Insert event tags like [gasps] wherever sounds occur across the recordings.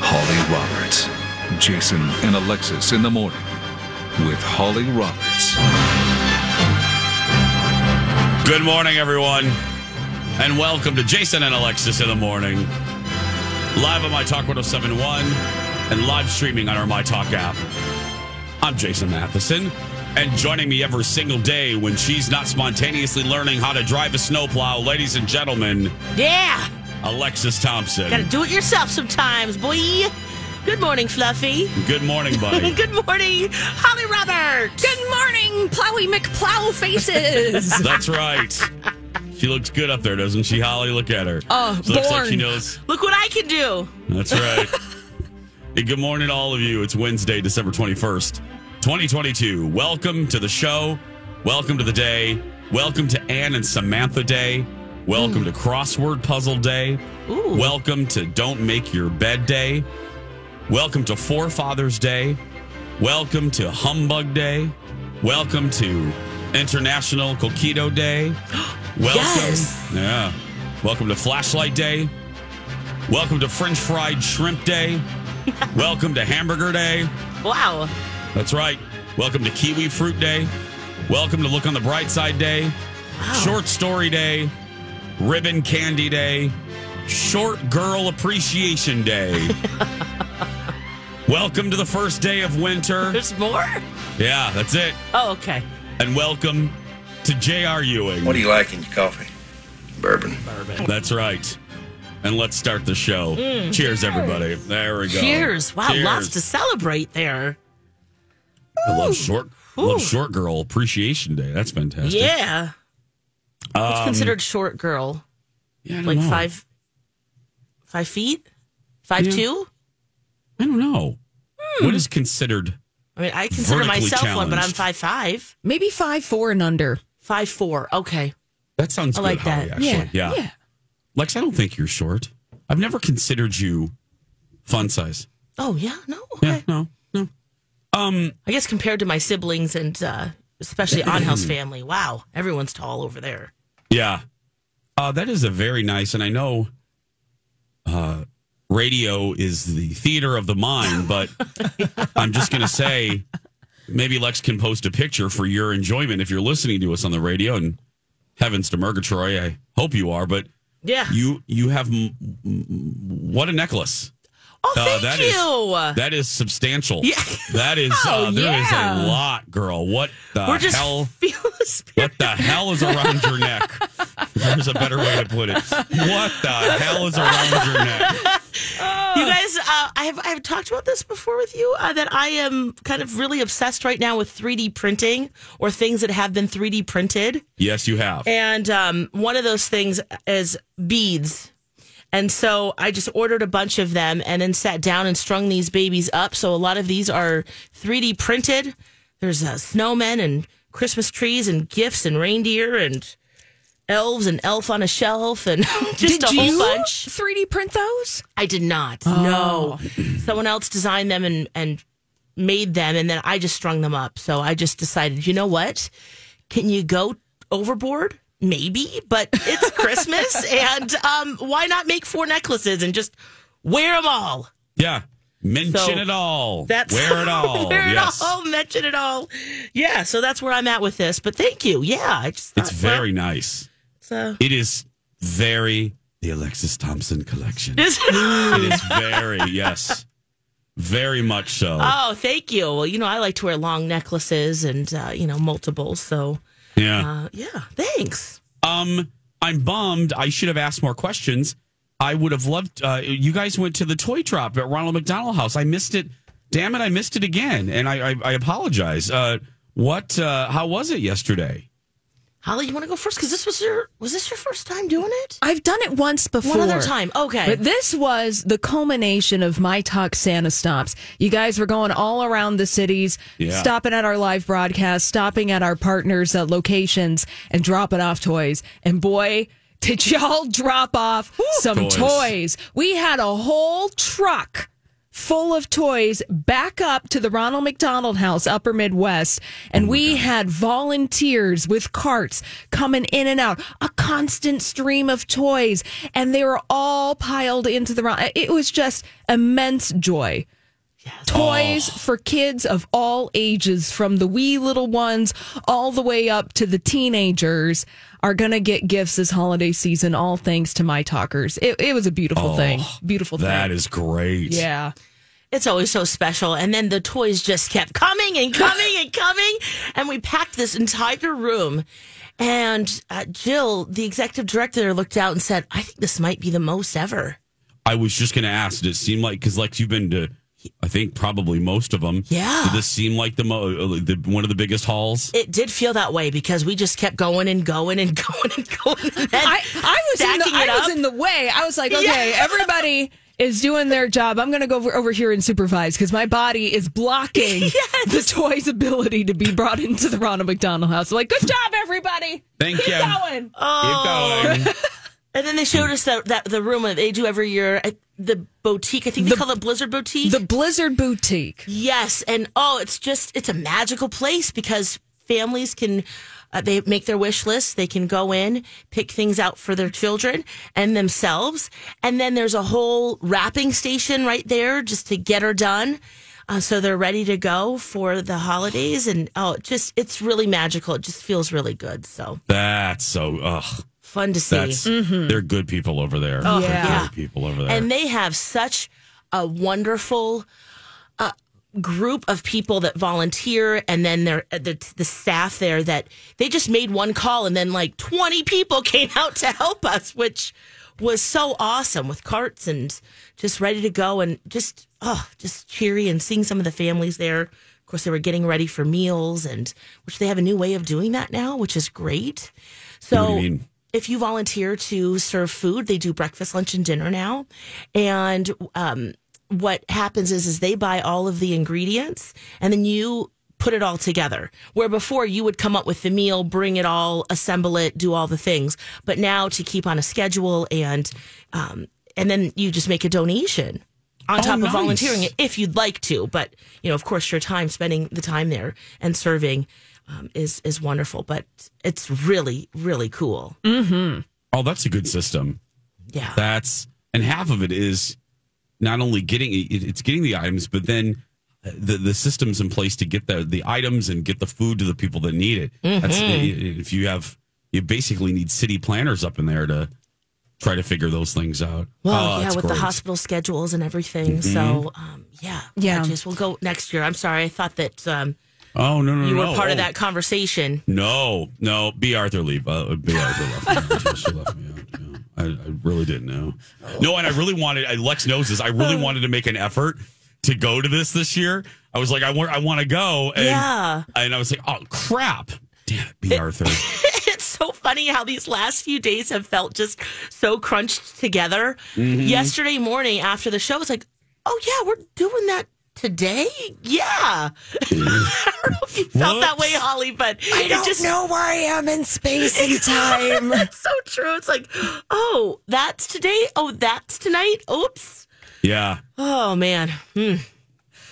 Holly Roberts, Jason and Alexis in the morning with Holly Roberts. Good morning, everyone, and welcome to Jason and Alexis in the morning. Live on My Talk 1071 and live streaming on our My Talk app. I'm Jason Matheson, and joining me every single day when she's not spontaneously learning how to drive a snowplow, ladies and gentlemen, Yeah, Alexis Thompson. gotta do it yourself sometimes, boy. Good morning, Fluffy. Good morning, buddy. [laughs] Good morning, Holly Roberts. Good morning, Plowy McPlow faces. [laughs] That's right. She looks good up there, doesn't she, Holly? Look at her. Oh, she looks like born. she knows. Look what I can do. That's right. [laughs] Hey, good morning to all of you. It's Wednesday, December 21st, 2022. Welcome to the show. Welcome to the day. Welcome to Ann and Samantha Day. Welcome to Crossword Puzzle Day. Ooh. Welcome to Don't Make Your Bed Day. Welcome to Forefathers Day. Welcome to Humbug Day. Welcome to International Coquito Day. Welcome. Yes. Yeah. Welcome to Flashlight Day. Welcome to French Fried Shrimp Day. Welcome to Hamburger Day. Wow. That's right. Welcome to Kiwi Fruit Day. Welcome to Look on the Bright Side Day. Wow. Short Story Day. Ribbon Candy Day. Short Girl Appreciation Day. [laughs] welcome to the first day of winter. There's more? Yeah, that's it. Oh, okay. And welcome to J.R. Ewing. What do you like in your coffee? Bourbon. Bourbon. That's right. And let's start the show. Mm, cheers, everybody. There we go. Cheers. Wow, Cheers. lots to celebrate there. I love short, love short girl appreciation day. That's fantastic. Yeah. What's Um, considered short girl? yeah, I don't Like know. five five feet? Five Yeah. two? I don't know. Hmm. What is considered? I mean, I consider Vertically myself one, but I'm five five. Maybe five, four, and under. Five four. Okay. That sounds I good. like Holly, that. Actually. Yeah, yeah. yeah. Lex, I don't think you're short. I've never considered you fun size. Oh yeah, no. Yeah, no, no. Um, I guess compared to my siblings and uh, especially [clears throat] Angel's family, wow, everyone's tall over there. yeah. Uh, that is a very nice, and I know uh, radio is the theater of the mind, but [laughs] I'm just going to say maybe Lex can post a picture for your enjoyment if you're listening to us on the radio. And heavens to Murgatroyd, I hope you are, but Yeah. you you have m- m- what a necklace. Oh, Uh, thank that is- you. That is substantial. Yeah. That is [laughs] Oh, uh, there is yeah. a lot, girl. What the We're just hell? [laughs] feeling the spirit. What the hell is around your neck? There's a better way to put it. What the hell is around your neck? [laughs] You guys, uh, I have I have talked about this before with you uh, that I am kind of really obsessed right now with 3D printing or things that have been 3D printed. Yes, you have. And um, one of those things is beads. And so I just ordered a bunch of them and then sat down and strung these babies up. So a lot of these are 3D printed. There's uh, snowmen and Christmas trees and gifts and reindeer and elves and elf on a shelf and [laughs] just Did a whole you bunch. 3D print those? I did not. Oh. No. Someone else designed them and, and made them, and then I just strung them up. So I just decided, you know what? Can you go overboard? Maybe, but it's [laughs] Christmas, and um, why not make four necklaces and just wear them all? Yeah. Mention So, it all. That's Wear it [laughs] all. wear yes. it all. Mention it all. Yeah. So that's where I'm at with this. But thank you. Yeah. I just It's thought, well, very nice. so It is very the Alexis Thompson collection. It is very, yes. Very much so. Oh, thank you. Well, you know, I like to wear long necklaces and uh, you know multiples. So yeah. uh, yeah, thanks. Um, I'm bummed. I should have asked more questions. I would have loved. Uh, you guys went to the toy drop at Ronald McDonald House. I missed it. Damn it! I missed it again, and I I, I apologize. Uh, what? Uh, how was it yesterday? Holly, you want to go first? Because this was your was this your first time doing it? I've done it once before. One other time. Okay. But this was the culmination of my talk Santa stops. You guys were going all around the cities, Yeah. stopping at our live broadcast, stopping at our partners' uh, locations, and dropping off toys. And boy, did y'all [laughs] drop off some Toys. toys. We had a whole truck full of toys back up to the Ronald McDonald House, Upper Midwest. And oh we had volunteers with carts coming in and out, a constant stream of toys. And they were all piled into the Ron. It was just immense joy. Toys oh. for kids of all ages, from the wee little ones all the way up to the teenagers, are going to get gifts this holiday season, all thanks to my talkers. It, it was a beautiful oh, thing. Beautiful thing. That is great. Yeah. It's always so special. And then the toys just kept coming and coming and coming. And we packed this entire room. And uh, Jill, the executive director, looked out and said, I think this might be the most ever. I was just going to ask. Did it seem like because like you've been to, I think probably most of them. Yeah. Did this seem like the, mo- uh, the one of the biggest halls? It did feel that way because we just kept going and going and [laughs] going and going. And I, I was in the, I was in the way. I was like, okay, everybody is doing their job. I'm going to go over, over here and supervise because my body is blocking [laughs] the toy's ability to be brought into the Ronald McDonald House. like, good job, everybody. Thank you. Keep you. going. Oh. Keep going. Oh. And then they showed us that, that the room that they do every year, I- the boutique. I think they call it Blizzard Boutique. The Blizzard Boutique. Yes, and oh, it's just it's a magical place because families can uh, they make their wish list. They can go in, pick things out for their children and themselves, and then there's a whole wrapping station right there just to get her done. Uh, so they're ready to go for the holidays, and oh, it just it's really magical. It just feels really good. So That's so. Ugh. fun to see. That's they're good people over there. Oh, They're yeah. good people over there. And they have such a wonderful uh, group of people that volunteer, and then they're uh, the, the staff there that they just made one call, and then like twenty people [laughs] came out to help us, which was so awesome with carts and just ready to go, and just oh, just cheery, and seeing some of the families there. Of course, they were getting ready for meals, and which they have a new way of doing that now, which is great. So What do you mean? if you volunteer to serve food, they do breakfast, lunch, and dinner now. And um, what happens is, is they buy all of the ingredients, and then you put it all together. Where before you would come up with the meal, bring it all, assemble it, do all the things. But now to keep on a schedule and um, and then you just make a donation on Oh, top nice. of volunteering it if you'd like to. But you know, of course, your time spending the time there and serving um, is is wonderful. But it's really really cool. Mm-hmm. oh, that's a good system. Yeah. That's and half of it is not only getting it's getting the items, but then the the systems in place to get the the items and get the food to the people that need it. That's Mm-hmm. if you have you basically need city planners up in there to try to figure those things out. Well, Oh, yeah, that's with the hospital schedules and everything. So, um, yeah, Yeah. Just we'll go next year. I'm sorry, I thought that um, Oh no no you no! were part oh. of that conversation. No, no. B. Arthur leave. Uh, B. Arthur left me out. [laughs] She left me out. yeah. I, I really didn't know. No, and I really wanted. I- Lex knows this. I really [laughs] wanted to make an effort to go to this this year. I was like, I want, I want to go. And, Yeah. And I was like, oh crap! Damn it, B. Arthur. [laughs] it's so funny how these last few days have felt just so crunched together. Mm-hmm. Yesterday morning after the show, I was like, oh yeah, we're doing that today. Yeah, [laughs] don't know if you felt that way, Holly, but I don't just know where I am in space and time. [laughs] that's so true. It's like, oh, that's today. Oh, that's tonight. Oops. Yeah. Oh man. Hmm.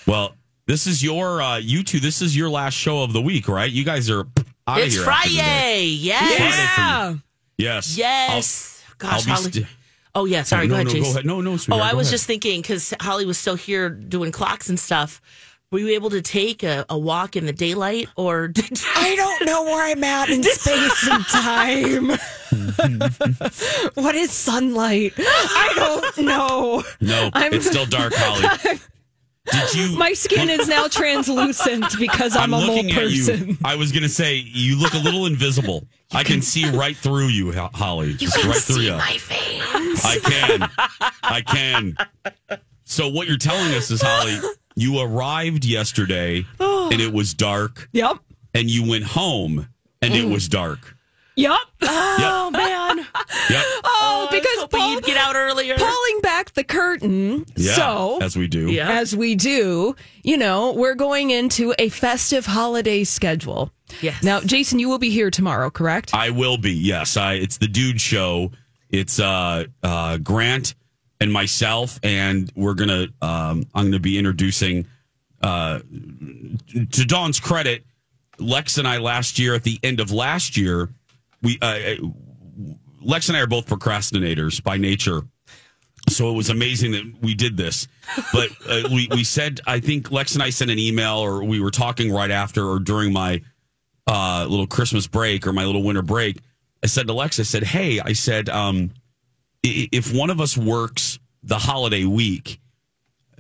Well, this is your uh you two. This is your last show of the week, right? You guys are out of It's here. after today. Friday. Yes. Yeah. Yes. Yes. I'll Gosh, be Holly. st- oh yeah. Sorry. no, go ahead, no, Jason. go ahead. No, no, Oh, I was ahead. just thinking because Holly was still here doing clocks and stuff. Were you able to take a, a walk in the daylight, or [laughs] did I don't know where I'm at in space and time. [laughs] what is sunlight? I don't know. No, I'm- it's still dark, Holly. [laughs] Did you? My skin is now translucent because I'm, a mole looking at person. you. I was going to say you look a little invisible. I can see right through you, Ho- Holly. Just right through see you. my veins? I can. I can. So what you're telling us is, Holly, you arrived yesterday and it was dark, Yep. and you went home and it was dark. Yep. Oh man! [laughs] Yep. Oh, I was because hoping Paul- you'd get out earlier. pulling back the curtain. Yeah. So, as we do. Yeah. as we do, you know, we're going into a festive holiday schedule. Yes. Now, Jason, you will be here tomorrow, correct? I will be. Yes, I. It's the Dude Show. It's uh, uh, Grant and myself, and we're gonna. Um, I'm gonna be introducing. Uh, to Dawn's credit, Lex and I last year, at the end of last year, we uh, Lex and I are both procrastinators by nature. So it was amazing that we did this. But uh, we, we said, I think Lex and I sent an email or we were talking right after or during my uh, little Christmas break or my little winter break. I said to Lex, I said, Hey, I said, um, if one of us works the holiday week,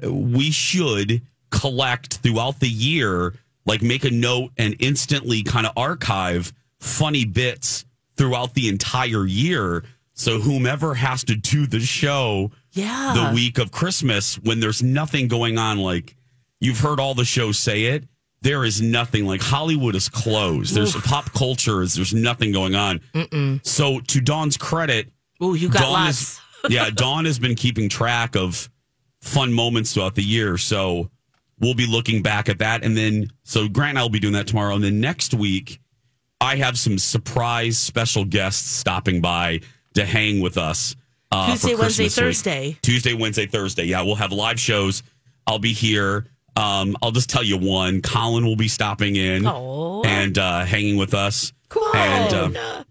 we should collect throughout the year, like make a note and instantly kind of archive funny bits throughout the entire year. So whomever has to do the show Yeah. the week of Christmas when there's nothing going on, like you've heard all the shows say it. There is nothing like Hollywood is closed. There's pop culture. is There's nothing going on. So to Dawn's credit, Oh, you got Dawn lots. is- [laughs] yeah, Dawn has been keeping track of fun moments throughout the year. So we'll be looking back at that. And then, so Grant and I will be doing that tomorrow. And then next week, I have some surprise special guests stopping by to hang with us. Uh, Tuesday, Wednesday, week. Thursday. Tuesday, Wednesday, Thursday. Yeah, we'll have live shows. I'll be here. Um, I'll just tell you one. Colin will be stopping in Oh. and uh, hanging with us. Cool. And uh,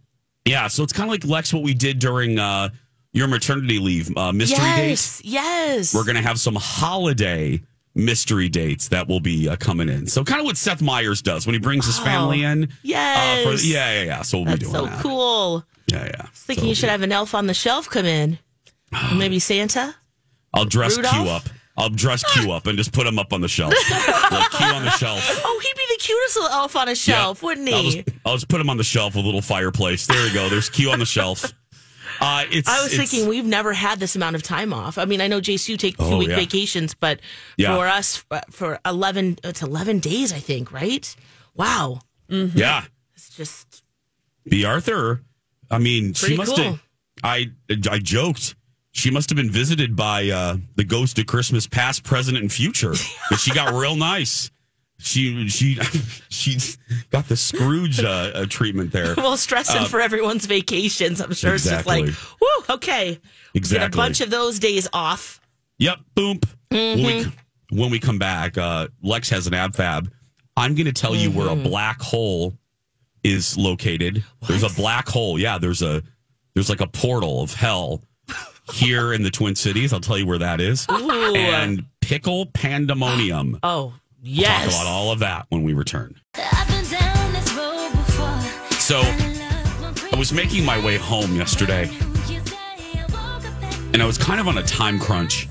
yeah, so it's kind of like Lex, what we did during uh, your maternity leave uh, mystery dates. yes. Yes. We're going to have some holiday mystery dates that will be uh, coming in. So kind of what Seth Meyers does when he brings his family in. Oh, yes. Uh, for, yeah, yeah, yeah. So we'll That's be doing that. so that. cool. Yeah, yeah. Thinking So you should have an elf on the shelf come in. [sighs] Maybe Santa. I'll dress Rudolph? Q up. I'll dress Q up and just put him up on the shelf. like Q on the shelf. Oh, he'd be the cutest little elf on a shelf, Yeah. wouldn't I'll he? just, I'll just put him on the shelf with a little fireplace. There you go. There's Q on the shelf. Uh, it's, I was thinking we've never had this amount of time off. I mean, I know Jace, you take two Oh, week yeah. vacations, but Yeah. for us, uh, for eleven, it's eleven days, I think, right? Wow, Yeah. it's just B. Arthur. I mean, she must cool. have. I I joked. She must have been visited by uh, the ghost of Christmas past, present, and future. 'Cause she got real nice. She she [laughs] she's got the Scrooge uh, uh, treatment there. [laughs] well stressing for everyone's vacations. I'm sure it's just like, Uh, exactly. whoo, okay, get a bunch of those days off. Yep. Boom. When we Mm-hmm. when we come back, uh, Lex has an ab fab. I'm going to tell you where a Mm-hmm. black hole is located. There's a black hole. Yeah. There's a there's like a portal of hell here in the Twin Cities. I'll tell you where that is. Ooh. And pickle pandemonium. Oh yes. Talk about all of that when we return. I've been down this road before. So I was making my way home yesterday, and I was kind of on a time crunch.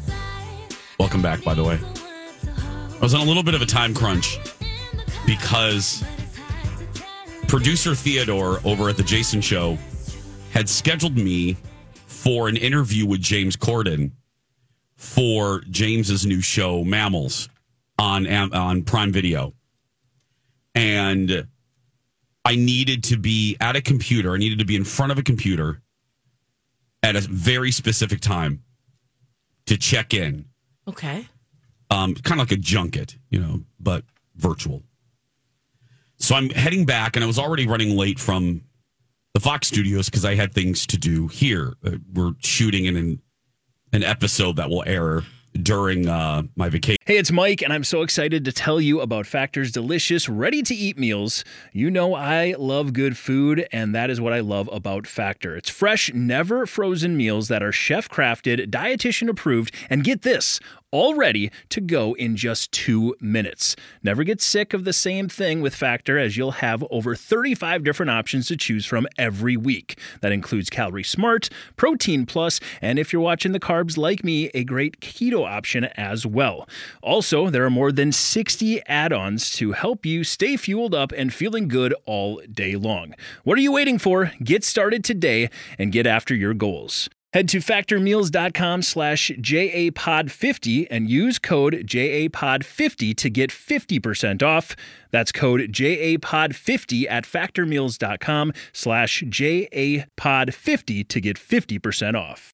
Welcome back, by the way. I was on a little bit of a time crunch because producer Theodore over at the Jason Show had scheduled me for an interview with James Corden for James's new show Mammals on on Prime Video. And I needed to be at a computer. I needed to be in front of a computer at a very specific time to check in okay. um, kind of like a junket, you know, but virtual. So I'm heading back, and I was already running late from the Fox studios because I had things to do here. Uh, we're shooting in an, an episode that will air during uh, my vacation. Hey, it's Mike, and I'm so excited to tell you about Factor's delicious, ready to eat meals. You know, I love good food, and that is what I love about Factor. It's fresh, never frozen meals that are chef crafted, dietitian approved, and get this all ready to go in just two minutes. Never get sick of the same thing with Factor, as you'll have over 35 different options to choose from every week. That includes Calorie Smart, Protein Plus, and if you're watching the carbs like me, a great keto option as well. Also, there are more than 60 add ons to help you stay fueled up and feeling good all day long. What are you waiting for? Get started today and get after your goals. Head to factormeals.com slash JAPOD50 and use code JAPOD50 to get 50% off. That's code JAPOD50 at factormeals.com slash JAPOD50 to get 50% off.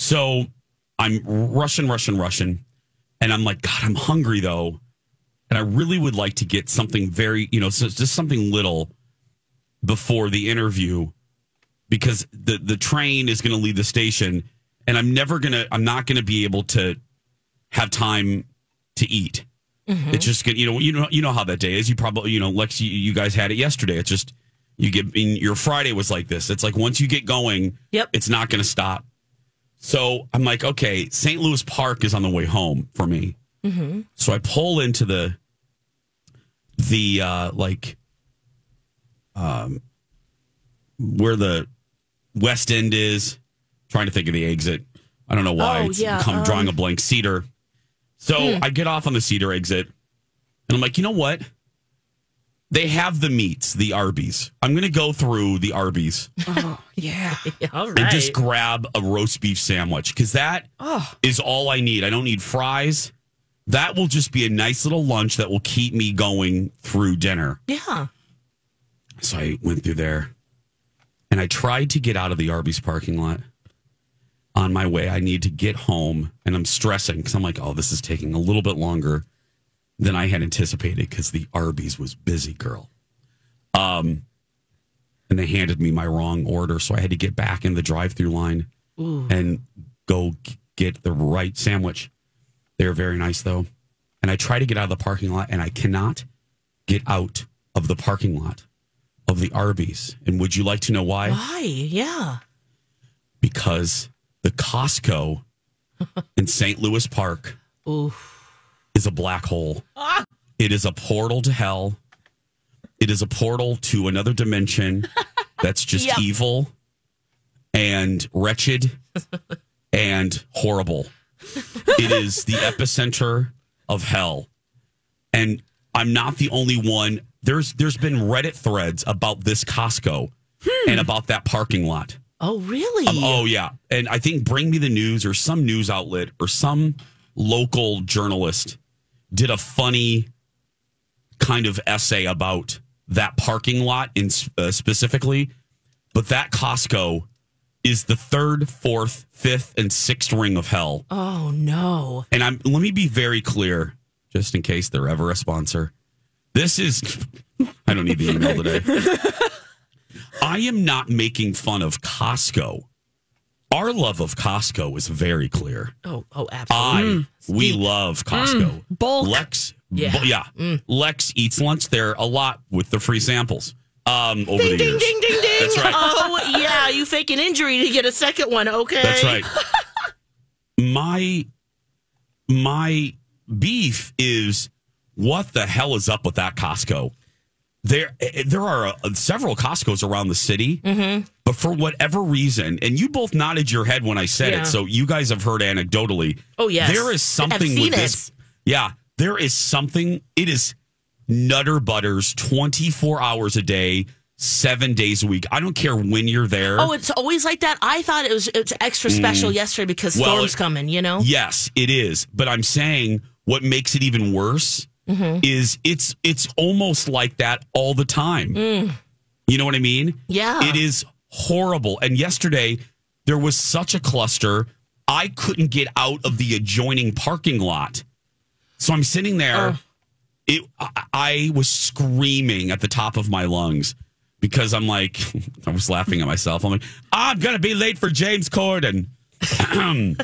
So I'm rushing, rushing, rushing. And I'm like, God, I'm hungry though. And I really would like to get something very, you know, so just something little before the interview because the, the train is going to leave the station and I'm never going to, I'm not going to be able to have time to eat. Mm-hmm. It's just gonna, you know, you know, you know how that day is. You probably, you know, Lex, you, you guys had it yesterday. It's just you get. I mean, your Friday was like this. It's like once you get going, Yep. it's not going to stop. So I'm like, okay, St. Louis Park is on the way home for me. So I pull into the the uh like um where the West End is. Trying to think of the exit. I don't know why. Oh, it's yeah, I'm drawing a um, blank. Cedar. So I get off on the Cedar exit, and I'm like, you know what? They have the meats, the Arby's. I'm going to go through the Arby's oh, [laughs] Yeah. All and just grab a roast beef sandwich because that oh. is Oh. all I need. I don't need fries. That will just be a nice little lunch that will keep me going through dinner. yeah. So I went through there and I tried to get out of the Arby's parking lot. On my way, I need to get home and I'm stressing because I'm like, oh, this is taking a little bit longer than I had anticipated because the Arby's was busy, girl. Um, and they handed me my wrong order. So I had to get back in the drive through line and go get the right sandwich. They were very nice though. And I try to get out of the parking lot and I cannot get out of the parking lot of the Arby's. And would you like to know why? Why? Yeah. Because the Costco [laughs] in St. Louis Park is a black hole. It is a portal to hell. It is a portal to another dimension [laughs] that's just Yep. evil and wretched and horrible. It is the epicenter of hell. And I'm not the only one. There's there's been Reddit threads about this Costco and about that parking lot. Oh, really? Um, oh yeah, and I think Bring Me the News or some news outlet or some local journalist did a funny kind of essay about that parking lot in uh, specifically, but that Costco is the third, fourth, fifth, and sixth ring of hell. Oh, no. And I'm let me be very clear, just in case they're ever a sponsor. This is [laughs] I don't need the email today. [laughs] I am not making fun of Costco. Our love of Costco is very clear. Oh, oh, absolutely. I mm. we love mm. Costco. bulk. Lex, Yeah. bu- yeah. Mm. Lex eats lunch there a lot with the free samples. Um, over Ding, the ding, years. ding, ding, ding. That's right. Oh, yeah. You fake an injury to get a second one. Okay. That's right. [laughs] my my beef is what the hell is up with that Costco? There there are uh, several Costco's around the city, Mm-hmm. but for whatever reason, and you both nodded your head when I said Yeah. it, so you guys have heard anecdotally. Oh, yes. there is something with this. Yeah, there is something. It is Nutter Butters 24 hours a day, seven days a week. I don't care when you're there. Oh, it's always like that. I thought it was it's extra special yesterday because Mm. Well, storms it- coming. You know. Yes, it is. But I'm saying what makes it even worse Mm-hmm. is it's it's almost like that all the time. You know what I mean? Mm. Yeah. It is horrible. And yesterday there was such a cluster, I couldn't get out of the adjoining parking lot. So I'm sitting there. Oh. It I, was screaming at the top of my lungs because I'm like [laughs] I was laughing at myself. I'm like, I'm gonna be late for James Corden. [clears throat] [laughs] I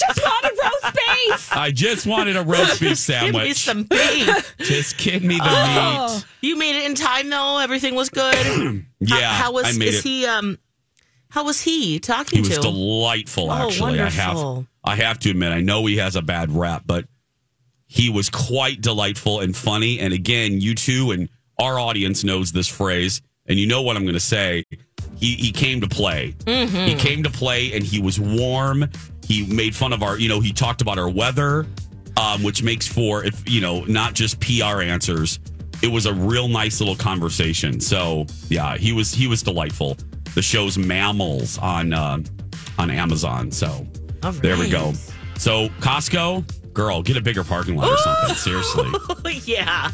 just want a roast beef. I just wanted a roast beef sandwich. Give me some beef. Just give me the Oh. you made it in time though. Everything was good. meat. [clears throat] How- Yeah, How, was I made is it. he? Um. How was he talking to you? he was to? delightful. Oh, Actually, I have. I have to admit, I know he has a bad rap, but he was quite delightful and funny. And again, you two and our audience knows this phrase, and you know what I'm going to say. He he came to play. Mm-hmm. He came to play, and he was warm. He made fun of our, you know, he talked about our weather, um, which makes for if you know not just PR answers. It was a real nice little conversation. So yeah, he was he was delightful. The show's Mammals on uh, on Amazon. So All there we go. So Costco, girl, get a bigger parking lot or something. Seriously, [laughs] yeah.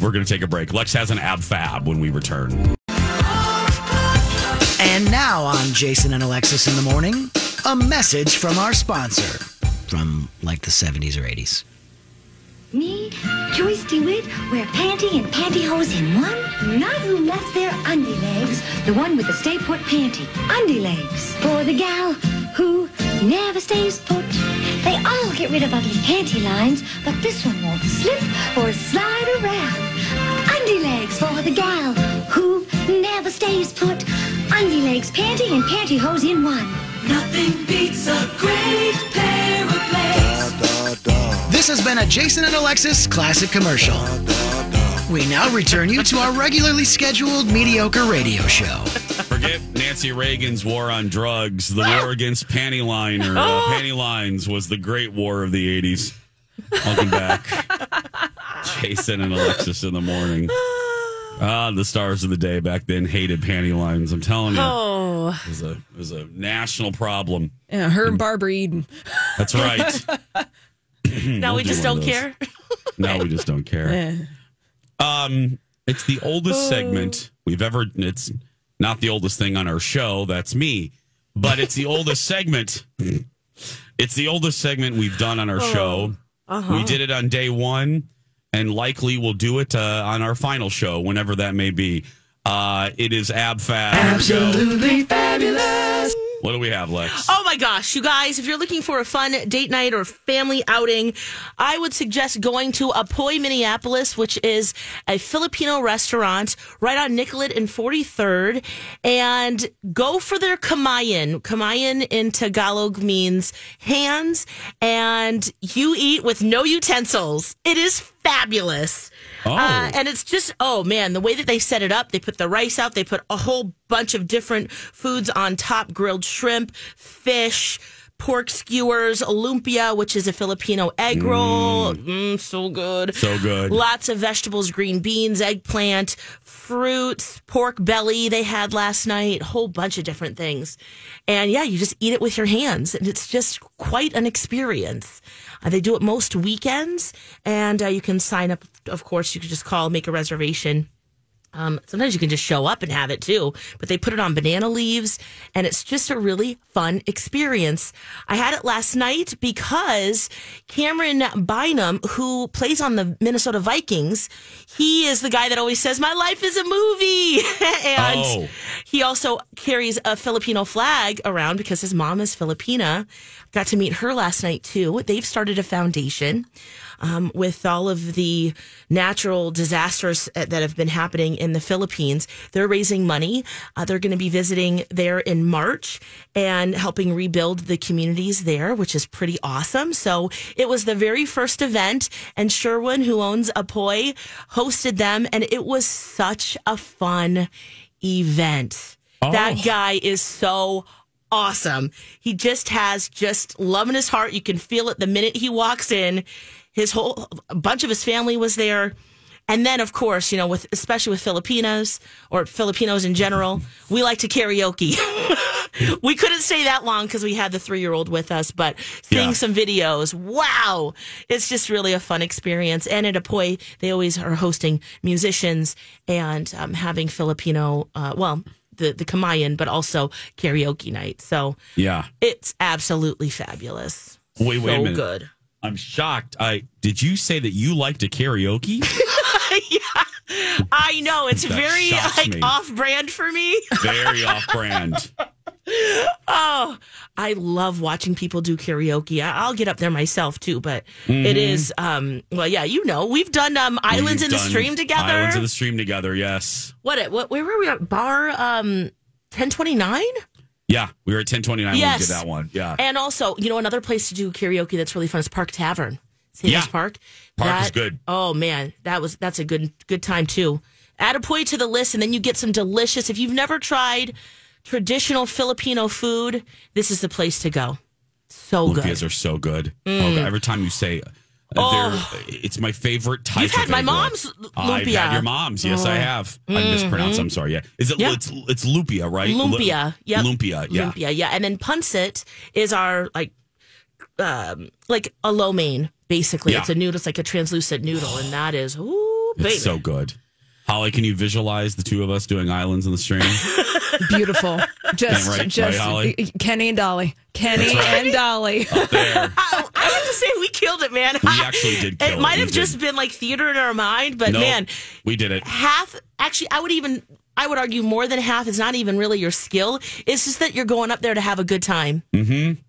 we're gonna take a break. Lex has an ab fab when we return. And now on Jason and Alexis in the morning, a message from our sponsor from like the 70s or 80s. Me, Joyce DeWitt wear panty and pantyhose in one? Not left their undy legs, the one with the stay put panty. Undy legs. For the gal who never stays put. They all get rid of ugly panty lines, but this one won't slip or slide around. Undy legs for the gal who never stays put. Undy legs, panty and pantyhose in one. Nothing beats a great pair of legs. This has been a Jason and Alexis classic commercial. We now return you to our regularly scheduled mediocre radio show. Forget Nancy Reagan's war on drugs. The war [laughs] against panty liner, uh, [laughs] panty lines was the great war of the '80s. Welcome back, [laughs] Jason and Alexis in the morning. Ah, the stars of the day back then hated panty lines. I'm telling you, Oh. it was a it was a national problem. Yeah, her and Barbara Eden. That's right. [laughs] [clears throat] Now we just don't care. now we just don't care. Um, it's the oldest segment we've ever. It's not the oldest thing on our show. That's me, but it's the oldest [laughs] segment. It's the oldest segment we've done on our show. We did it on day one, and likely we'll do it uh, on our final show, whenever that may be. Uh, it is Ab Fab. Absolutely fabulous. What do we have, Lex? Oh my gosh, you guys, if you're looking for a fun date night or family outing, I would suggest going to Apoy, Minneapolis, which is a Filipino restaurant right on Nicollet and 43rd, and go for their kamayan. Kamayan in Tagalog means hands, and you eat with no utensils. It is fabulous. Oh. Uh, and it's just, oh man, the way that they set it up, they put the rice out, they put a whole bunch of different foods on top grilled shrimp, fish, pork skewers, lumpia, which is a Filipino egg roll. Mm, so good. So good. Lots of vegetables, green beans, eggplant, fruits, pork belly they had last night, a whole bunch of different things. And yeah, you just eat it with your hands. And it's just quite an experience. Uh, they do it most weekends, and uh, you can sign up. Of course, you can just call, make a reservation. Um, sometimes you can just show up and have it too, but they put it on banana leaves and it's just a really fun experience. I had it last night because Camryn Bynum, who plays on the Minnesota Vikings, he is the guy that always says, My life is a movie. [laughs] and Oh. he also carries a Filipino flag around because his mom is Filipina. Got to meet her last night too. They've started a foundation um, with all of the natural disasters uh, that have been happening in the Philippines. They're raising money. Uh, they're going to be visiting there in March and helping rebuild the communities there, which is pretty awesome. So it was the very first event, and Sherwin, who owns Apoy, hosted them, and it was such a fun event. That guy is so awesome. He just has just love in his heart. You can feel it the minute he walks in. His whole a bunch of his family was there. And then, of course, you know, with especially with Filipinos or Filipinos in general, we like to karaoke. [laughs] we couldn't stay that long because we had the three year old with us, but seeing Yeah. some videos, wow, it's just really a fun experience. And at Apoy, they always are hosting musicians and um, having Filipino, uh, well, the the Kamayan, but also karaoke night. So Yeah. it's absolutely fabulous. Wait, wait a so minute. good. I'm shocked. I did you say that you like to karaoke? [laughs] yeah, I know it's That very like me. off brand for me. Very off brand. [laughs] Oh, I love watching people do karaoke. I- I'll get up there myself too, but Mhm. it is um well yeah, you know, we've done um Islands We've in the Stream together. Islands in the stream together. Yes. what what where were we at? Bar um 1029? Yeah, we were at 1029 when we did that one. Yeah. And also, you know, another place to do karaoke that's really fun is Park Tavern. St. Yeah. Park. Park is good. Oh man, that was that's a good good time too. Add a point to the list, and then you get some delicious. If you've never tried traditional Filipino food, this is the place to go. So good. Lumpias are so good. Mm. Oh, God, every time you say Oh. it's my favorite type You've had of my egg mom's roll. lumpia. I've had your mom's. Yes, I Oh. have. I Mhm. mispronounced. I'm sorry. Yeah. Is it Yeah. it's it's lupia, right? Lumpia. Yep. Lumpia. Yeah. Lumpia, yeah. And then pancit is our like um like a lo mein, basically. Yeah. It's a noodle, it's like a translucent noodle, and that is ooh baby. It's so good. Holly, can you visualize the two of us doing islands in the stream? [laughs] Beautiful. Just, right, just right, Kenny and Dolly. Kenny right. and Dolly. There. [laughs] I, I have to say we killed it, man. We actually did kill it it. might We have just did. been like theater in our mind, but No, man, we did it. half actually I would even I would argue more than half is not even really your skill. It's just that you're going up there to have a good time. Mm-hmm.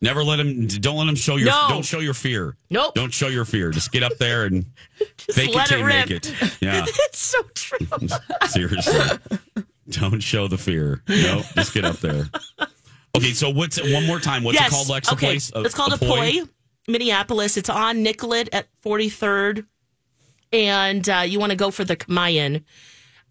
Never let him. Don't let him show your. No. Don't show your fear. Nope. Don't show your fear. Just get up there and [laughs] fake let it it rip. make it. Yeah. [laughs] it's so true. Seriously. [laughs] Don't show the fear. No, just get up there. Okay, so what's one more time? What's yes. it called, Lex? Okay. place? It's called Apoy? Apoy, Minneapolis. It's on Nicollet at 43rd. And uh, you want to go for the Kamayan.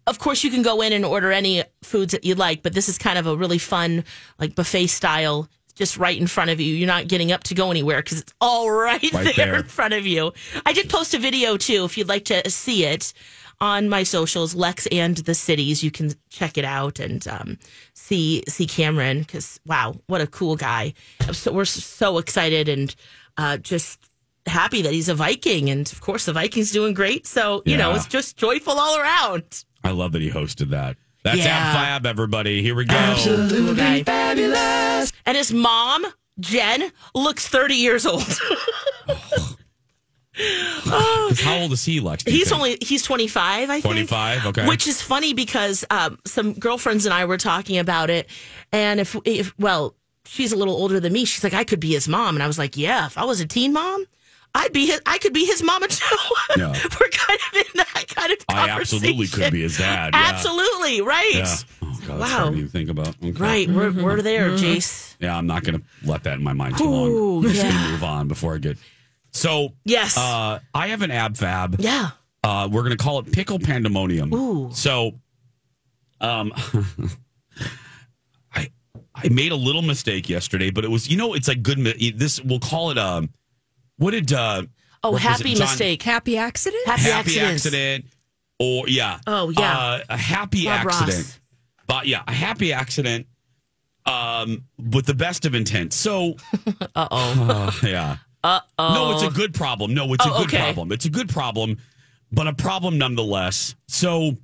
Of course, you can go in and order any foods that you like, but this is kind of a really fun, like buffet style, just right in front of you. You're not getting up to go anywhere because it's all [laughs] right, Right there, there. in front of you. I did post a video too, if you'd like to see it on my socials, Lex and the cities. You can check it out and um, see see Camryn because wow, what a cool guy! So we're so excited and uh, just happy that he's a Viking, and of course the Vikings doing great. So you know it's just joyful all around. I love that he hosted that. That's Yeah. Ab Fab, everybody. Here we go. Absolutely fabulous. And his mom, Jen, looks 30 years old. [laughs] 'Cause How old is he, Lex? do he's think? only he's 25, I think. 25? Okay. Which is funny because um, some girlfriends and I were talking about it, and if if well, she's a little older than me. She's like, I could be his mom, and I was like, Yeah, if I was a teen mom. I'd be his, I could be his mama too. [laughs] Yeah. We're kind of in that kind of I absolutely could be his dad. Yeah. Absolutely, right. Yeah. Oh, God, that's Wow. hard even think about. Okay. Right, we're, we're there, Jace. Yeah, I'm not going to let that in my mind too Ooh, long. I'm just going to move on before I get. So, Yes. uh, I have an ab fab. Yeah. Uh, we're going to call it pickle pandemonium. Ooh. So, um, [laughs] I I made a little mistake yesterday, but it was you know it's like good. This we'll call it um, what did uh? Oh, happy? John- mistake. Happy accident? Happy, Happy accident, or yeah. Oh, yeah. uh, a happy Bob Ross. accident. But yeah, a happy accident. Um, with the best of intent. So, Uh oh. uh, yeah. Uh oh. No, it's a good problem. No, it's a Oh, good okay. problem. It's a good problem, but a problem nonetheless. So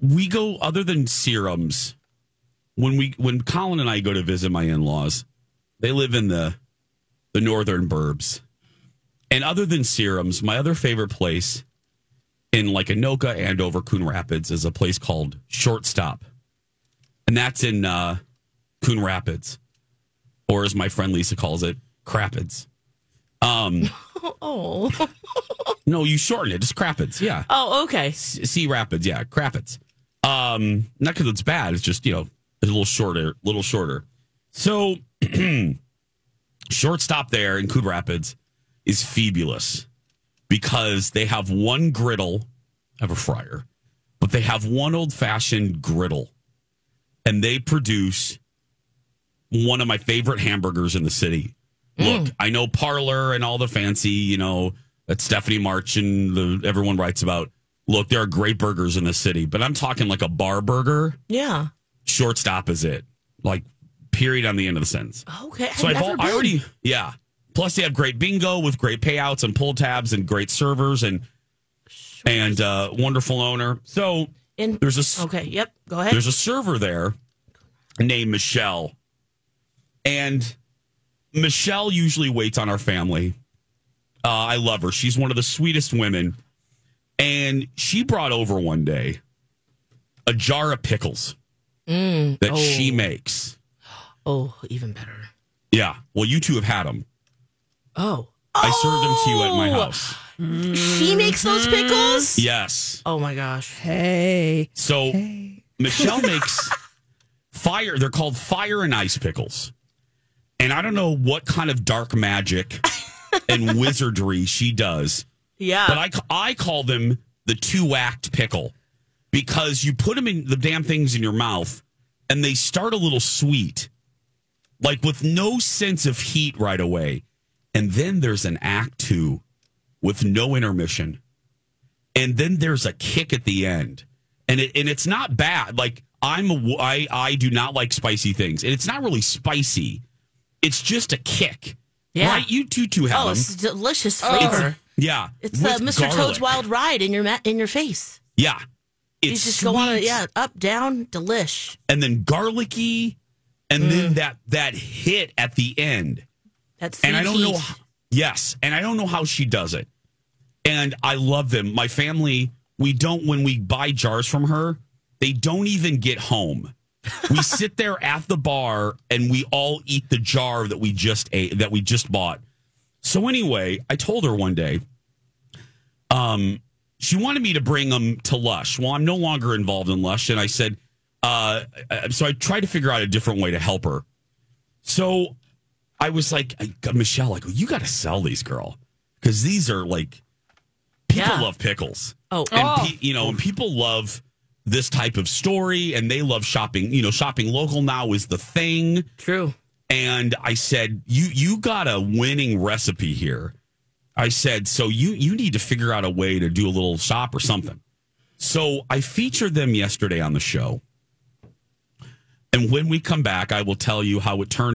we go other than Serum's when we when Colin and I go to visit my in-laws. They live in the the northern burbs. And other than Serum's, my other favorite place in like Anoka and over Coon Rapids is a place called Shortstop. And that's in uh, Coon Rapids. Or as my friend Lisa calls it, Crapids. Um, [laughs] Oh. no, you shorten it. It's Crapids. Yeah. Oh, okay. Sea Rapids. Yeah. Crapids. Um, not because it's bad. It's just, you know, a little shorter, little shorter. So [clears throat] shortstop there in Coon Rapids is fabulous because they have one griddle, have a fryer, but they have one old fashioned griddle and they produce one of my favorite hamburgers in the city. Look, I know Parlour and all the fancy, you know, that Stephanie March and the, everyone writes about. Look, there are great burgers in the city, but I'm talking like a bar burger. Yeah. Shortstop is it. Like, period on the end of the sentence. Okay. So I've I've never al- I already, yeah. Plus, they have great bingo with great payouts and pull tabs and great servers and and uh, wonderful owner. So In- there's a Okay. Yep. Go ahead. there's a server there named Michelle, and Michelle usually waits on our family. Uh, I love her. She's one of the sweetest women, and she brought over one day a jar of pickles Mm, that oh. she makes. Oh, even better. Yeah. Well, you two have had them. Oh. I served them to you at my Oh. house. She makes those pickles? Yes. Oh my gosh. Hey. So Michelle [laughs] makes fire. They're called fire and ice pickles. And I don't know what kind of dark magic and [laughs] wizardry she does, Yeah. but I, I call them the two act pickle because you put them in the damn things in your mouth and they start a little sweet, like with no sense of heat right away. And then there's an act two with no intermission. And then there's a kick at the end. And it, and it's not bad. Like I'm a, I, I do not like spicy things. And it's not really spicy. It's just a kick. Yeah. Right? You two two have oh, them. it's delicious It's- flavor. yeah. It's, the with Mr. Toad's. Wild Ride in your ma- in your face. Yeah. You It's just go on sweet. yeah, up, down, delish. and then garlicky, and Mm. then that that hit at the end. That's and I don't heat. know. Yes, and I don't know how she does it. And I love them. My family, we don't when we buy jars from her, they don't even get home. We sit there at the bar and we all eat the jar that we just ate that we just bought. So anyway, I told her one day, um, she wanted me to bring them to Lush. Well, I'm no longer involved in Lush, and I said, uh, uh, so I tried to figure out a different way to help her. So I was like, I, Michelle, like, you got to sell these, girl, because these are like people Yeah. love pickles. Oh, and oh. pe- you know, and people love this type of story, and they love shopping. You know, shopping local now is the thing. True. And I said, you you got a winning recipe here. I said, so you you need to figure out a way to do a little shop or something. So I featured them yesterday on the show. And when we come back, I will tell you how it turned.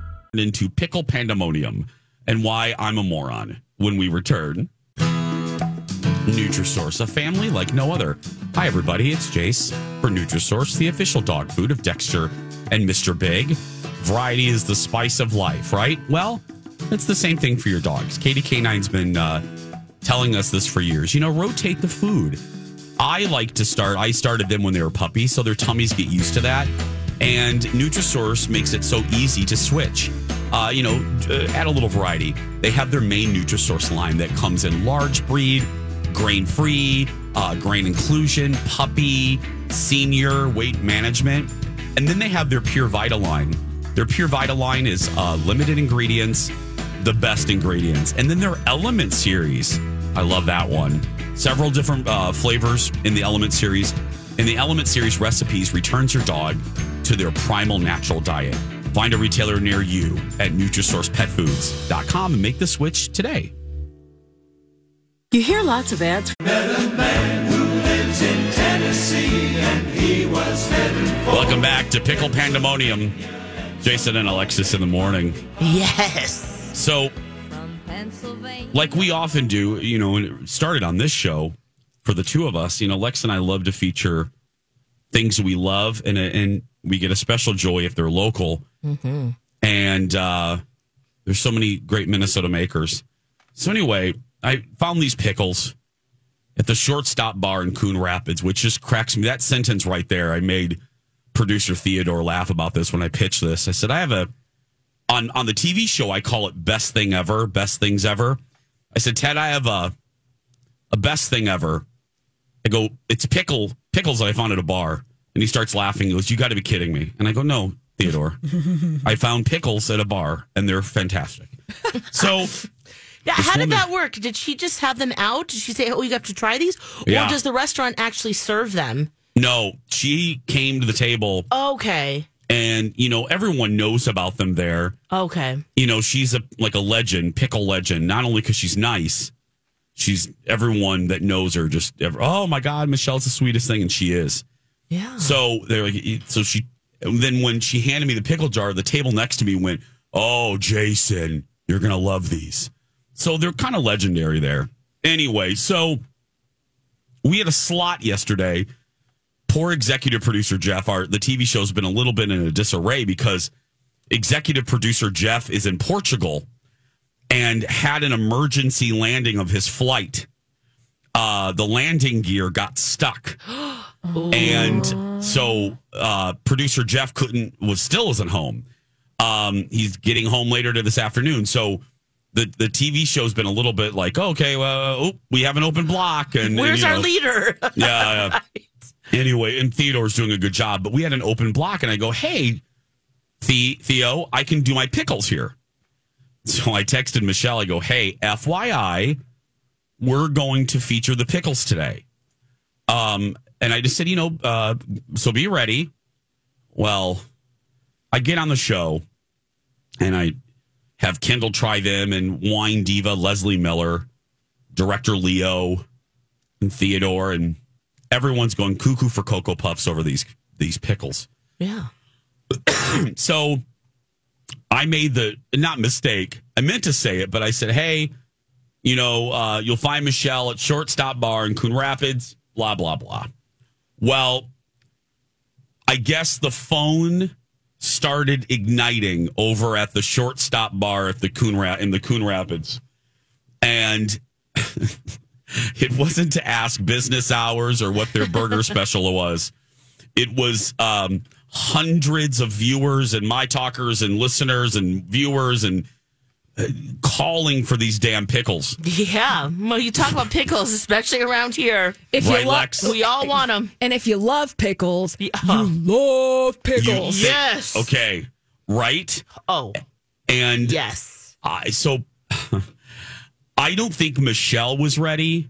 Into pickle pandemonium and why I'm a moron when we return. Nutrisource, a family like no other. Hi, everybody. It's Jace for Nutrisource, the official dog food of Dexter and Mr. Big. Variety is the spice of life, right? Well, it's the same thing for your dogs. Katie K9's been uh, telling us this for years. You know, rotate the food. I like to start, I started them when they were puppies, so their tummies get used to that. And Nutrisource makes it so easy to switch. Uh, you know, uh, add a little variety. They have their main Nutrisource line that comes in large breed, grain free, uh, grain inclusion, puppy, senior, weight management. And then they have their Pure Vita line. Their Pure Vita line is uh, limited ingredients, the best ingredients. And then their Element series. I love that one. Several different uh, flavors in the Element series. In the Element series, recipes returns your dog to their primal natural diet. Find a retailer near you at NutrisourcePetFoods.com and make the switch today. You hear lots of ads. Welcome back to Pickle Pandemonium. Jason and Alexis in the morning. Yes. So like we often do, you know, and it started on this show for the two of us. You know, Lex and I love to feature things we love, and and we get a special joy if they're local. Mm-hmm. And uh, there's so many great Minnesota makers. So anyway, I found these pickles at the shortstop bar in Coon Rapids, which just cracks me. That sentence right there, I made producer Theodore laugh about this when I pitched this. I said, I have a on on the TV show, I call it best thing ever, best things ever. I said, Ted, I have a a best thing ever. I go, it's pickle pickles that I found at a bar. And he starts laughing. He goes, You gotta be kidding me. And I go, No, Theodore. [laughs] I found pickles at a bar and they're fantastic. So [laughs] Yeah, how did woman- that work? Did she just have them out? Did she say, "Oh, you have to try these," Yeah. or does the restaurant actually serve them? no, she came to the table Okay, and you know, everyone knows about them there. okay, you know, she's a like a legend, pickle legend. Not only because she's nice, she's everyone that knows her. Just ever, oh my god, Michelle's the sweetest thing, and she is. Yeah. So they're like, so she. Then when she handed me the pickle jar, the table next to me went, "Oh, Jason, you're gonna love these." So they're kind of legendary there. Anyway, so we had a slot yesterday. Poor executive producer Jeff. Our the TV show's been a little bit in a disarray because executive producer Jeff is in Portugal and had an emergency landing of his flight. Uh, the landing gear got stuck. [gasps] [gasps] And so uh, producer Jeff couldn't was still isn't home. Um, he's getting home later to this afternoon. So the the TV show's been a little bit like, okay, well, oh, we have an open block, and and, Where's you our know, leader? [laughs] [laughs] yeah. yeah. Anyway, and Theodore's doing a good job, but we had an open block, and I go, hey, the- Theo, I can do my pickles here. So I texted Michelle. I go, hey, FYI, we're going to feature the pickles today. Um, and I just said, you know, uh, so be ready. Well, I get on the show, and I have Kendall try them, and wine diva Leslie Miller, director Leo, and Theodore, and everyone's going cuckoo for cocoa puffs over these these pickles. yeah. [clears throat] so I made the not mistake. I meant to say it, but I said, "Hey, you know, uh, you'll find Michelle at Shortstop Bar in Coon Rapids." Blah blah blah. Well, I guess the phone started igniting over at the Shortstop Bar at the Coon Ra- in the Coon Rapids, and [laughs] it wasn't to ask business hours or what their burger [laughs] special was. It was um, hundreds of viewers and my talkers and listeners and viewers and calling for these damn pickles. Yeah. Well, you talk about pickles, especially around here. If Right, you love, Lex? We all want them. and if you love pickles, you love pickles. You- Yes. Okay. Right. Oh, And yes. I so [laughs] I don't think Michelle was ready.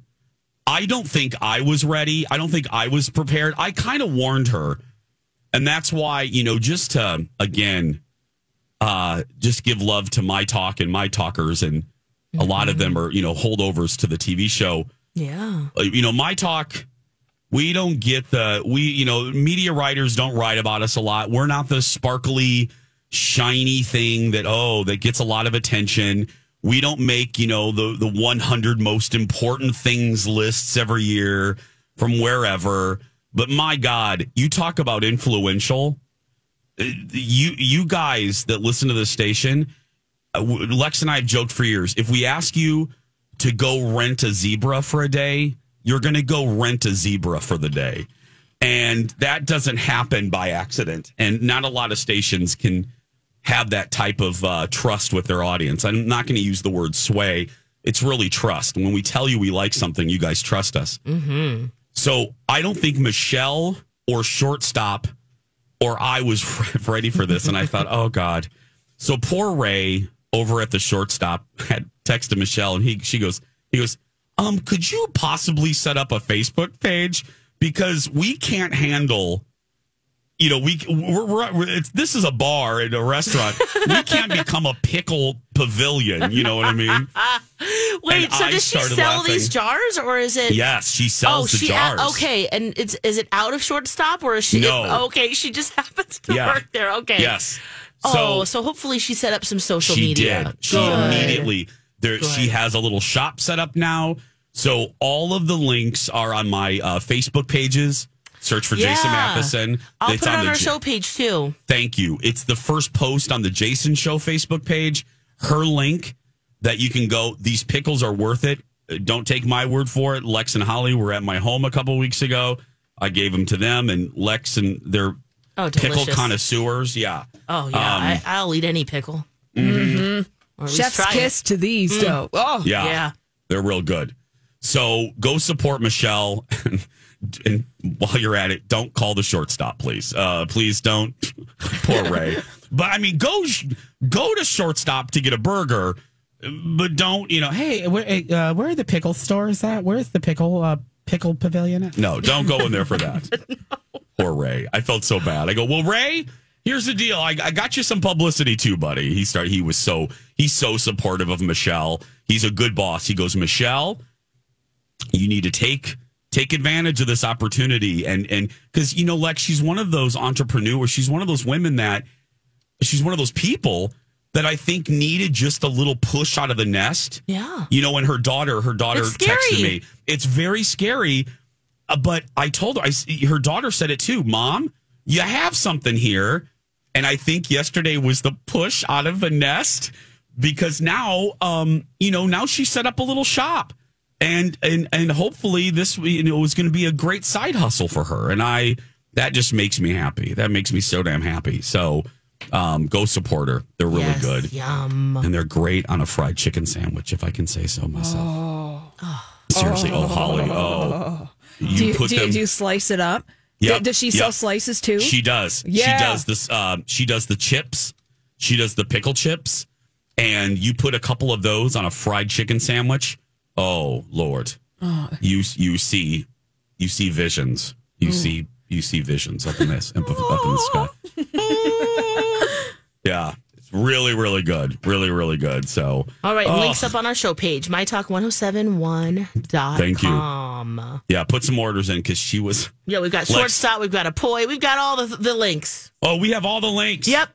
I don't think I was ready. I don't think I was prepared. I kind of warned her. And that's why, you know, just to again uh just give love to my talk and my talkers and a lot of them are, you know, holdovers to the TV show. Yeah. Uh, you know, my talk, we don't get the we, you know, media writers don't write about us a lot. We're not the sparkly, shiny thing that oh that gets a lot of attention. We don't make you know the the 100 most important things lists every year from wherever. But my God, you talk about influential. You you guys that listen to this station, uh, Lex and I have joked for years. If we ask you to go rent a zebra for a day, you're going to go rent a zebra for the day. And that doesn't happen by accident. And not a lot of stations can have that type of uh, trust with their audience. I'm not going to use the word sway. It's really trust. When we tell you we like something, you guys trust us. Mm-hmm. So I don't think Michelle or shortstop or I was [laughs] ready for this. And I thought, oh God. So poor Ray over at the shortstop had texted Michelle and he she goes, he goes, um, could you possibly set up a Facebook page? Because we can't handle you know, we we're, we're, we're it's, this is a bar and a restaurant. we can't become a pickle pavilion. You know what I mean? [laughs] Wait, And so I does she sell laughing. these jars or is it? Yes, she sells oh, the she, jars. okay, and it's is it out of shortstop or is she? No. [laughs] okay, she just happens to Yeah. work there. Okay. Yes. oh, So- so hopefully she set up some social she media. did. She Good. immediately There, she has a little shop set up now. So all of the links are on my uh, Facebook pages. Search for Jason Matheson. I'll It's put it on the our J- show page too. Thank you. It's the first post on the Jason Show Facebook page. Her link that you can go. These pickles are worth it. Uh, Don't take my word for it. Lex and Holly were at my home a couple weeks ago. I gave them to them, and Lex and their Oh, pickle connoisseurs. Yeah. Oh yeah, Um, I, I'll eat any pickle. mhm. Or at least Chef's kiss it. to these, Mm. though. Oh, Yeah. yeah. They're real good. So go support Michelle. [laughs] And, while you're at it, don't call the shortstop, please. Uh, please don't. [laughs] Poor Ray. But I mean, go go to shortstop to get a burger, but don't you know? Hey, where, uh, where are the pickle stores at? Where's the pickle uh, pickle pavilion at? no, don't go in there for that. [laughs] Poor Ray. I felt so bad. I go, well, Ray. Here's the deal. I, I got you some publicity too, buddy. He started. He was so he's so supportive of Michelle. He's a good boss. He goes, Michelle, you need to take take advantage of this opportunity and and because you know lex she's one of those entrepreneurs she's one of those women that she's one of those people that i think needed just a little push out of the nest. Yeah. you know when her daughter her daughter texted me. It's very scary uh, but i told her I, her daughter said it too mom you have something here. And i think yesterday was the push out of the nest because now um you know now she set up a little shop and and and hopefully this you know is going to be a great side hustle for her and i that just makes me happy that makes me so damn happy so um go support her they're really Yes, good Yum. and they're great on a fried chicken sandwich if i can say so myself Oh. seriously oh holly oh you do you, put do, you- them do you slice it up? Yep, D- Does she yep. sell slices too? She does. Yeah. She does this. Um, she does the chips. She does the pickle chips, and you put a couple of those on a fried chicken sandwich. Oh Lord, Oh. you you see you see visions. You Mm. see you see visions up in this up, up in the sky. [laughs] yeah, it's really really good. Really really good. So All right, Oh, links up on our show page, mytalk1071.com. Thank you. Yeah, put some orders in because she was. Yeah, we've got shortstop, we've got Apoy, we've got all the the links. Oh, we have all the links. Yep.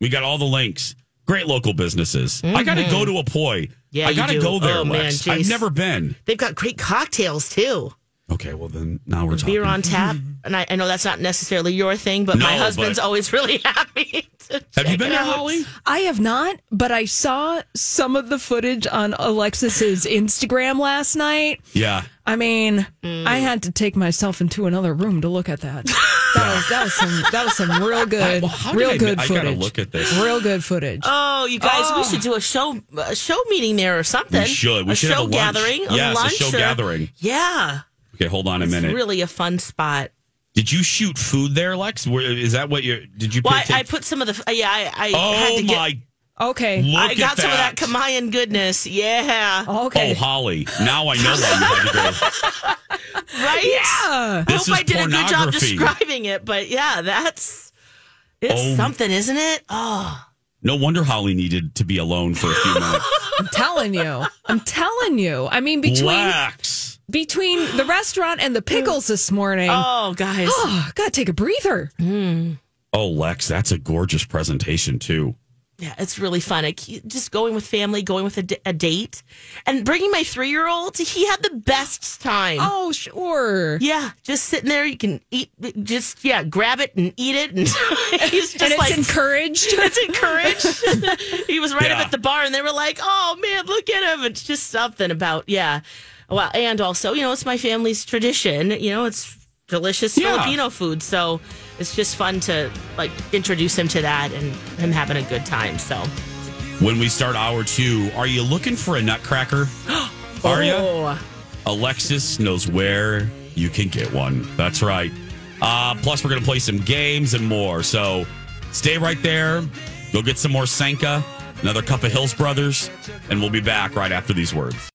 We got all the links. Great local businesses. I got to go to Apoy. Yeah, I you got to do. go there, Oh, man, Lex. I've never been. They've got great cocktails too. Okay, well then now we're talking. Beer on tap, [laughs] and I, I know that's not necessarily your thing, but my husband's but- always [laughs] really happy. To Have you been it there. Holly? I have not, but I saw some of the footage on Alexis's Instagram last night. Yeah. I mean, Mm. I had to take myself into another room to look at that. [laughs] That was that was some that was some real good, Well, real I- good I footage. gotta look at this. Real good footage. Oh, you guys, Oh. we should do a show a show meeting there or something. We should. We a should show have a lunch. gathering. Yes, a lunch show or- gathering. Yeah, Okay, hold on a it's minute. really a fun spot. Did you shoot food there, Lex? Where, is that what you did? You? Well, I, take- I put some of the. Yeah, I, I oh had to get. my! Okay, Look I got at some of that that. Kamayan goodness. Yeah. Oh, okay. Oh, Holly! Now I know why you had to go. [laughs] Right? Yeah. This Hope is I did a good job pornography. describing it, but yeah, that's it's Oh. something, isn't it? Oh, No wonder Holly needed to be alone for a few minutes. [laughs] I'm telling you. I'm telling you. I mean, between Lex. between the restaurant and the mm. pickles this morning. oh, guys. Oh, gotta take a breather. Hmm. Oh, Lex, that's a gorgeous presentation too. Yeah, it's really fun. I keep- just going with family, going with a, d- a date, and bringing my three year old. He had the best time. Oh, sure. Yeah, just sitting there. You can eat, just yeah, grab it and eat it, and [laughs] he's just And it's like encouraged. [laughs] It's encouraged. [laughs] he was right Yeah. up at the bar, and they were like, "Oh man, look at him!" It's just something about yeah. Well, and also, you know, it's my family's tradition. You know, it's delicious Yeah. Filipino food, so it's just fun to like introduce him to that and him having a good time. So, When we start hour two, are you looking for a nutcracker? [gasps] Are you? Oh. Alexis knows where you can get one. That's right. Uh, plus, we're going to play some games and more. So stay right there. Go get some more Sanka, another cup of Hills Brothers, and we'll be back right after these words.